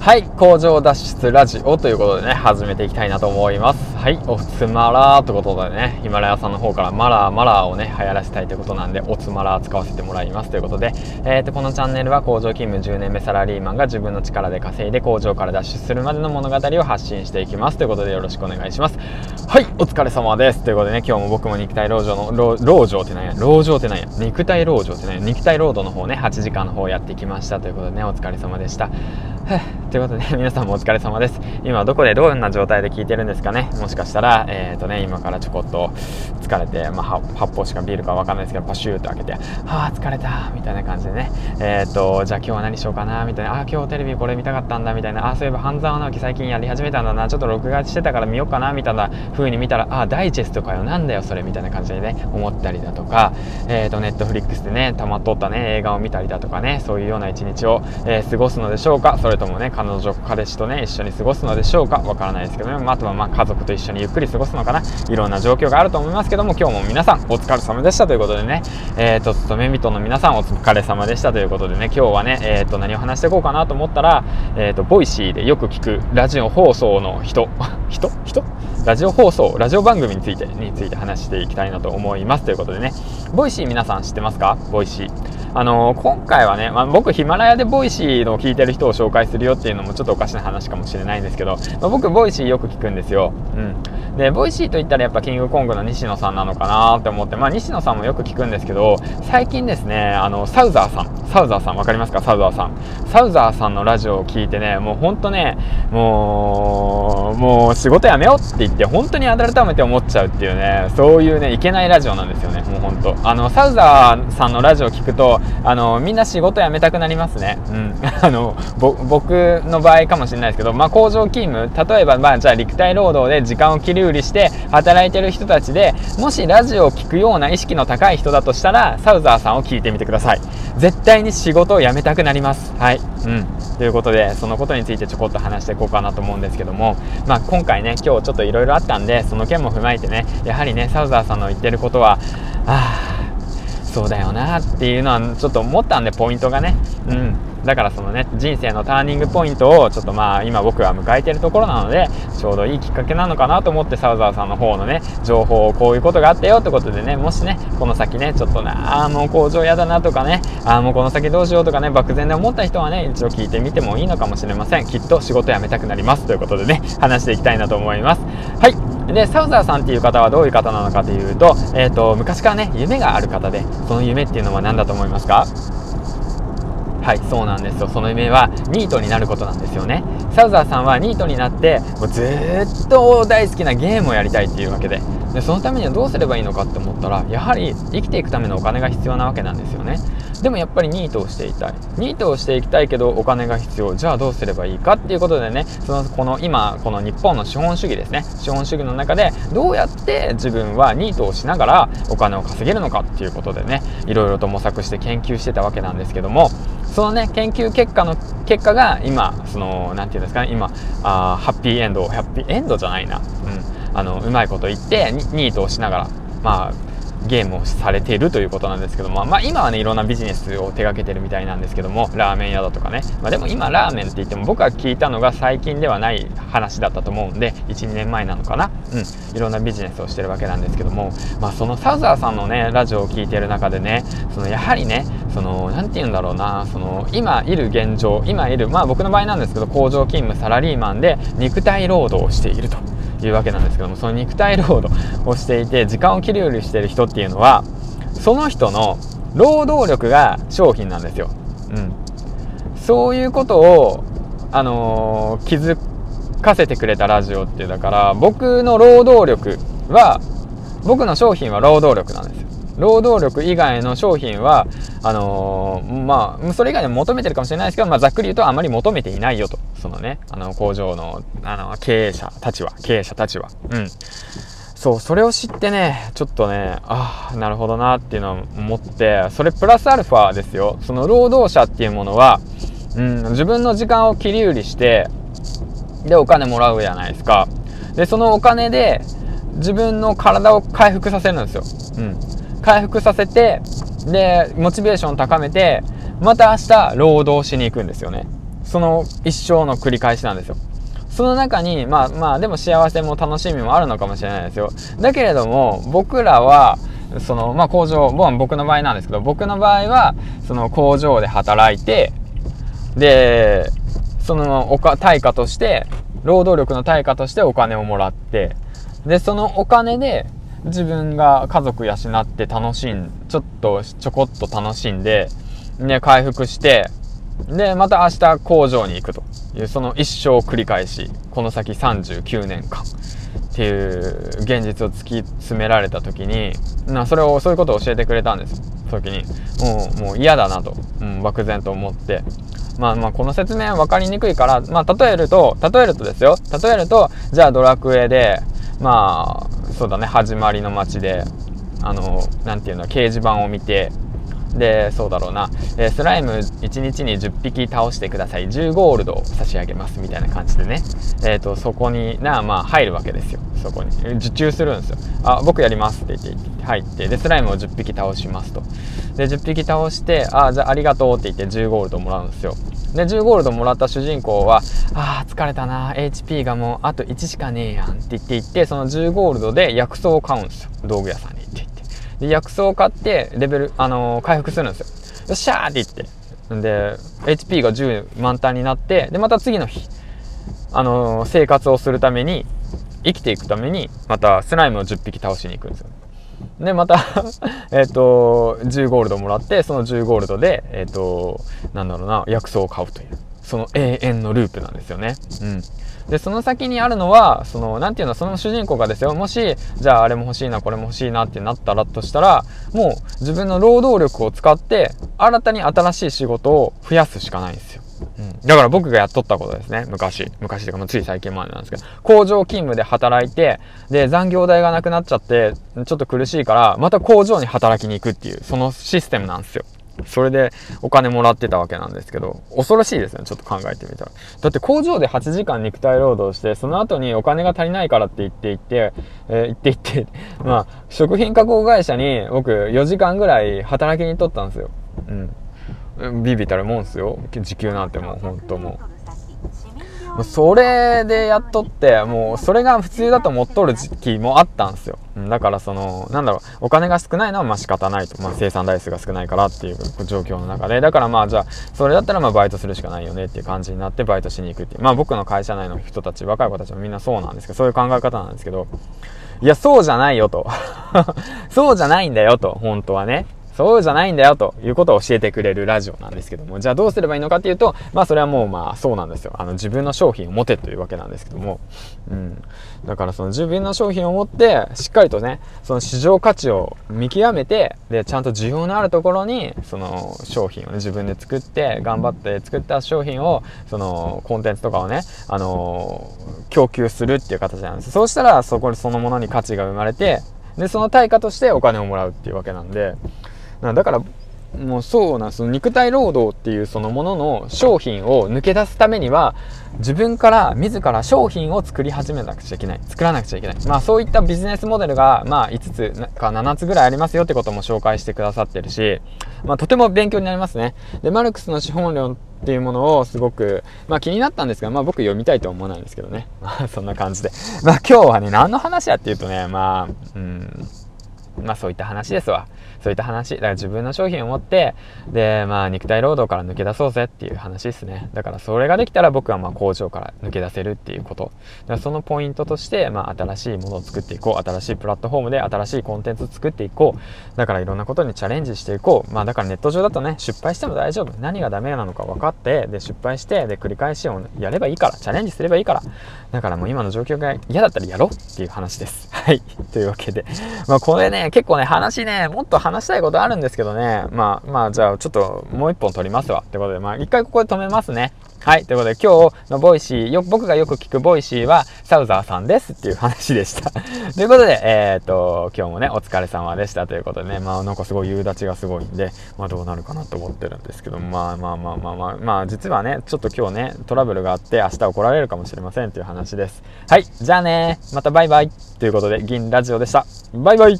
はい工場脱出ラジオということでね始めていきたいなと思います。はいおつまらーということでねヒマラヤさんの方からマラーマラーをね流行らせたいということなんでおつまらー使わせてもらいますということで、えー、とこのチャンネルは工場勤務10年目サラリーマンが自分の力で稼いで工場から脱出するまでの物語を発信していきますということでよろしくお願いします。はいお疲れ様ですということでね今日も僕も肉体労働の労働ってなんや？労働ってなんや？肉体労働ってなんや？肉体労働の方ね8時間の方やってきましたということでねお疲れ様でした。ということで、皆さんもお疲れ様です。今どこでどんな状態で聞いてるんですかね。もしかしたら、えっ、ー、とね、今からちょこっと疲れて、まあ、発泡しかビールかわかんないですけど、パシューと開けて、はあ、疲れた、みたいな感じでね、えっ、ー、と、じゃあ今日は何しようかな、みたいな、あ、今日テレビこれ見たかったんだ、みたいな、あ、そういえば半沢直樹最近やり始めたんだな、ちょっと録画してたから見ようかな、みたいな風に見たら、ああ、ダイジェストかよ、なんだよ、それ、みたいな感じでね、思ったりだとか、えっ、ー、と、ネットフリックスでね、たまっとったね、映画を見たりだとかね、そういうような一日を、え過ごすのでしょうか、それともね、彼女、彼氏とね一緒に過ごすのでしょうか？わからないですけどね、まあ、あとはま家族と一緒にゆっくり過ごすのかな？いろんな状況があると思いますけども今日も皆さんお疲れ様でしたということでね、えーと、勤め人の皆さんお疲れ様でしたということでね。今日はね、えーと、何を話していこうかなと思ったら、えーと、ボイシーでよく聞くラジオ放送の人。人？人？ラジオ放送ラジオ番組についてについて話していきたいなと思いますということでね。ボイシー皆さん知ってますか？ボイシー。あのー、今回はね、まあ、僕ヒマラヤでボイシーの聞いてる人を紹介するよっていうのもちょっとおかしな話かもしれないんですけど、まあ、僕ボイシーよく聞くんですよ。うん。で、ボイシーといったらやっぱキングコングの西野さんなのかなって思って、まあ西野さんもよく聞くんですけど、最近ですね、あの、サウザーさん、サウザーさんわかりますか？サウザーさん。サウザーさんのラジオを聞いてね、もうほんとね、もう、もう仕事辞めようって言って、本当に改めて思っちゃうっていうね、そういうね、いけないラジオなんですよね、もうほんと。あの、サウザーさんのラジオを聞くと、あの、みんな仕事辞めたくなりますね。うん。あの、僕の場合かもしれないですけど、まあ工場勤務、例えば、まあじゃあ陸体労働で時間を切り売りして働いてる人たちで、もしラジオを聴くような意識の高い人だとしたら、サウザーさんを聞いてみてください。絶対に仕事を辞めたくなります。はい。うん。ということで、そのことについてちょこっと話していこうかなと思うんですけども、まあ今回ね、今日ちょっといろいろあったんで、その件も踏まえてね、やはりね、サウザーさんの言ってることは、ああ、そうだよなっていうのはちょっと思ったんでポイントがね。うん。だからそのね人生のターニングポイントをちょっとまあ今僕は迎えてるところなのでちょうどいいきっかけなのかなと思ってサウザーさんの方のね情報をこういうことがあったよってことでねもしねこの先ねちょっとなあもう工場嫌だなとかねああもうこの先どうしようとかね漠然で思った人はね一度聞いてみてもいいのかもしれません。きっと仕事辞めたくなりますということでね話していきたいなと思います。はい。でサウザーさんっていう方はどういう方なのかというと,、えーと、昔からね夢がある方でその夢っていうのは何だと思いますか？はいそうなんですよ。その夢はニートになることなんですよね。サウザーさんはニートになってもうずっと大好きなゲームをやりたいっていうわけで。でそのためにはどうすればいいのかって思ったらやはり生きていくためのお金が必要なわけなんですよね。でもやっぱりニートをしていたい。ニートをしていきたいけどお金が必要。じゃあどうすればいいかっていうことでねそのこの今この日本の資本主義ですね。資本主義の中でどうやって自分はニートをしながらお金を稼げるのかっていうことでねいろいろと模索して研究してたわけなんですけどもそのね研究結果の結果が今その何て言うんですかね今あハッピーエンドハッピーエンドじゃないな。うん。あのうまいこと言ってニートをしながらまあゲームをされているということなんですけども、まあ、今はねいろんなビジネスを手掛けてるみたいなんですけどもラーメン屋だとかね、まあ、でも今ラーメンって言っても僕が聞いたのが最近ではない話だったと思うんで12年前なのかな。うん。いろんなビジネスをしてるわけなんですけども、まあ、そのサザーさんのねラジオを聞いてる中でねそのやはりねその何て言うんだろうなその今いる現状今いるまあ僕の場合なんですけど工場勤務サラリーマンで肉体労働をしていると。いうわけなんですけどもその肉体労働をしていて時間を切り売りしてる人っていうのはその人の労働力が商品なんですよ。うん、そういうことを、あのー、気づかせてくれたラジオっていうだから僕の労働力は僕の商品は労働力なんですよ。労働力以外の商品はあのー、まあそれ以外でも求めてるかもしれないですけど、まあ、ざっくり言うとあまり求めていないよと。そのねあの工場のあの経営者たちは経営者たちは。うん。そうそれを知ってねちょっとねああなるほどなっていうのを思ってそれプラスアルファですよ。その労働者っていうものは、うん、自分の時間を切り売りしてでお金もらうじゃないですか。でそのお金で自分の体を回復させるんですよ、うん、回復させてでモチベーション高めてまた明日労働しに行くんですよね。その一生の繰り返しなんですよ。その中にまあまあでも幸せも楽しみもあるのかもしれないですよ。だけれども僕らはそのまあ工場僕の場合なんですけど僕の場合はその工場で働いてでそのおか対価として労働力の対価としてお金をもらってでそのお金で自分が家族養って楽しんちょっとちょこっと楽しんでで回復してでまた明日工場に行くというその一生を繰り返しこの先39年間っていう現実を突き詰められた時になそれをそういうことを教えてくれたんです。時にもうもう嫌だなと、うん、漠然と思って。まあまあこの説明は分かりにくいから、まあ例えると、例えるとですよ、例えると、じゃあドラクエで、まあ、そうだね、始まりの街で、あの、なんていうの、掲示板を見て、で、そうだろうな、えー、スライム1日に10匹倒してください。10ゴールド差し上げますみたいな感じでね、えっ、ー、と、そこにな、まあ、入るわけですよ。そこに。受注するんですよ。あ、僕やりますって言って入って、で、スライムを10匹倒しますと。で、10匹倒して、あ、じゃあありがとうって言って10ゴールドもらうんですよ。で、10ゴールドもらった主人公は、あー疲れたな、HP がもうあと1しかねえやんって言って言って、その10ゴールドで薬草を買うんですよ。道具屋さんに行って言って。で、薬草を買って、レベル、あのー、回復するんですよ。よっしゃーって言って。で、HP が10満タンになって、で、また次の日、あのー、生活をするために、生きていくために、またスライムを10匹倒しに行くんですよ。で、また えっと、10ゴールドもらって、その10ゴールドで、えっ、ー、と、なんだろうな、薬草を買うという、その永遠のループなんですよね。うん。で、その先にあるのは、その、なていうの、その主人公がですよ、もし、じゃああれも欲しいな、これも欲しいなってなったらとしたら、もう自分の労働力を使って、新たに新しい仕事を増やすしかないんですよ。うん、だから僕がやっとったことですね。昔。昔というか、つい最近までなんですけど。工場勤務で働いて、で、残業代がなくなっちゃって、ちょっと苦しいから、また工場に働きに行くっていう、そのシステムなんですよ。それでお金もらってたわけなんですけど、恐ろしいですね、ちょっと考えてみたら。だって工場で8時間肉体労働して、その後にお金が足りないからって言って言って、えー、言って言って、まあ、食品加工会社に僕4時間ぐらい働きに行っとったんですよ。うん。ビビたるもんすよ。時給なんてもう本当もう。それでやっとってもうそれが普通だと思っとる時期もあったんですよ。だからそのなんだろうお金が少ないのはまあ仕方ないと、まあ、生産台数が少ないからっていう状況の中で。だからまあじゃあそれだったらまあバイトするしかないよねっていう感じになってバイトしに行くっていう。まあ僕の会社内の人たち若い子たちもみんなそうなんですけどそういう考え方なんですけど。いやそうじゃないよと。そうじゃないんだよと本当はね。そうじゃないんだよということを教えてくれるラジオなんですけども、じゃあどうすればいいのかっていうと、まあそれはもうまあそうなんですよ。あの自分の商品を持てというわけなんですけども、うん。だからその自分の商品を持って、しっかりとね、その市場価値を見極めて、で、ちゃんと需要のあるところに、その商品をね、自分で作って、頑張って作った商品を、そのコンテンツとかをね、あの供給するっていう形なんです。そうしたら、そこにそのものに価値が生まれて、で、その対価としてお金をもらうっていうわけなんで、だからもうそうなんその肉体労働っていうそのものの商品を抜け出すためには自分から自ら商品を作り始めなくちゃいけない作らなくちゃいけないまあそういったビジネスモデルがまあ5つか7つぐらいありますよってことも紹介してくださってるしまあとても勉強になりますねでマルクスの資本論っていうものをすごく、まあ気になったんですが、まあ僕読みたいとは思わないんですけどね。まあそんな感じで。まあ今日はね、何の話やっていうとね、まあ、うん、まあそういった話ですわ。そういった話。だから自分の商品を持って、で、まあ肉体労働から抜け出そうぜっていう話ですね。だからそれができたら僕はまあ工場から抜け出せるっていうこと。だそのポイントとして、まあ新しいものを作っていこう。新しいプラットフォームで新しいコンテンツを作っていこう。だからいろんなことにチャレンジしていこう。まあだからネット上だとね、失敗しても大丈夫。何がダメなのか分かって、で、失敗して、で、繰り返しをやればいいから。チャレンジすればいいから。だからもう今の状況が嫌だったらやろうっていう話です。はい。というわけで。まあこれね、結構ね、話ね、もっと話話したいことあるんですけどね。まあまあ、じゃあちょっともう一本撮りますわ。ってことで、まあ一回ここで止めますね。はい。ということで、今日のボイシー、よ、僕がよく聞くボイシーは、サウザーさんですっていう話でした。ということで、えー、っと、今日もね、お疲れ様でしたということでね、まあなんかすごい夕立がすごいんで、まあどうなるかなと思ってるんですけど、まあまあまあまあまあ、まあ実はね、ちょっと今日ね、トラブルがあって明日怒られるかもしれませんという話です。はい。じゃあねまたバイバイということで、銀ラジオでした。バイバイ